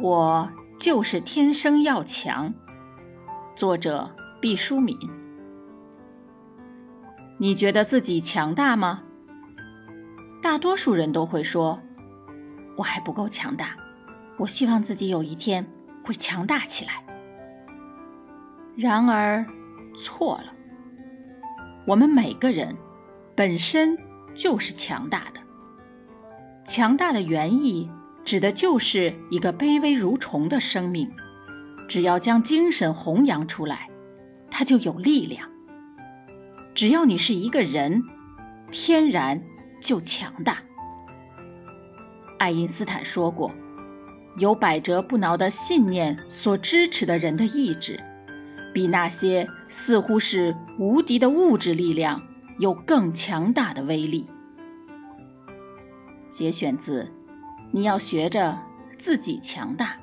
我就是天生要强。作者毕淑敏。你觉得自己强大吗？大多数人都会说：“我还不够强大，我希望自己有一天会强大起来。”然而，错了。我们每个人本身就是强大的。强大的原意指的就是一个卑微如虫的生命，只要将精神弘扬出来，它就有力量。只要你是一个人，天然就强大。爱因斯坦说过：“有百折不挠的信念所支持的人的意志，比那些似乎是无敌的物质力量有更强大的威力。”节选自：“你要学着自己强大。”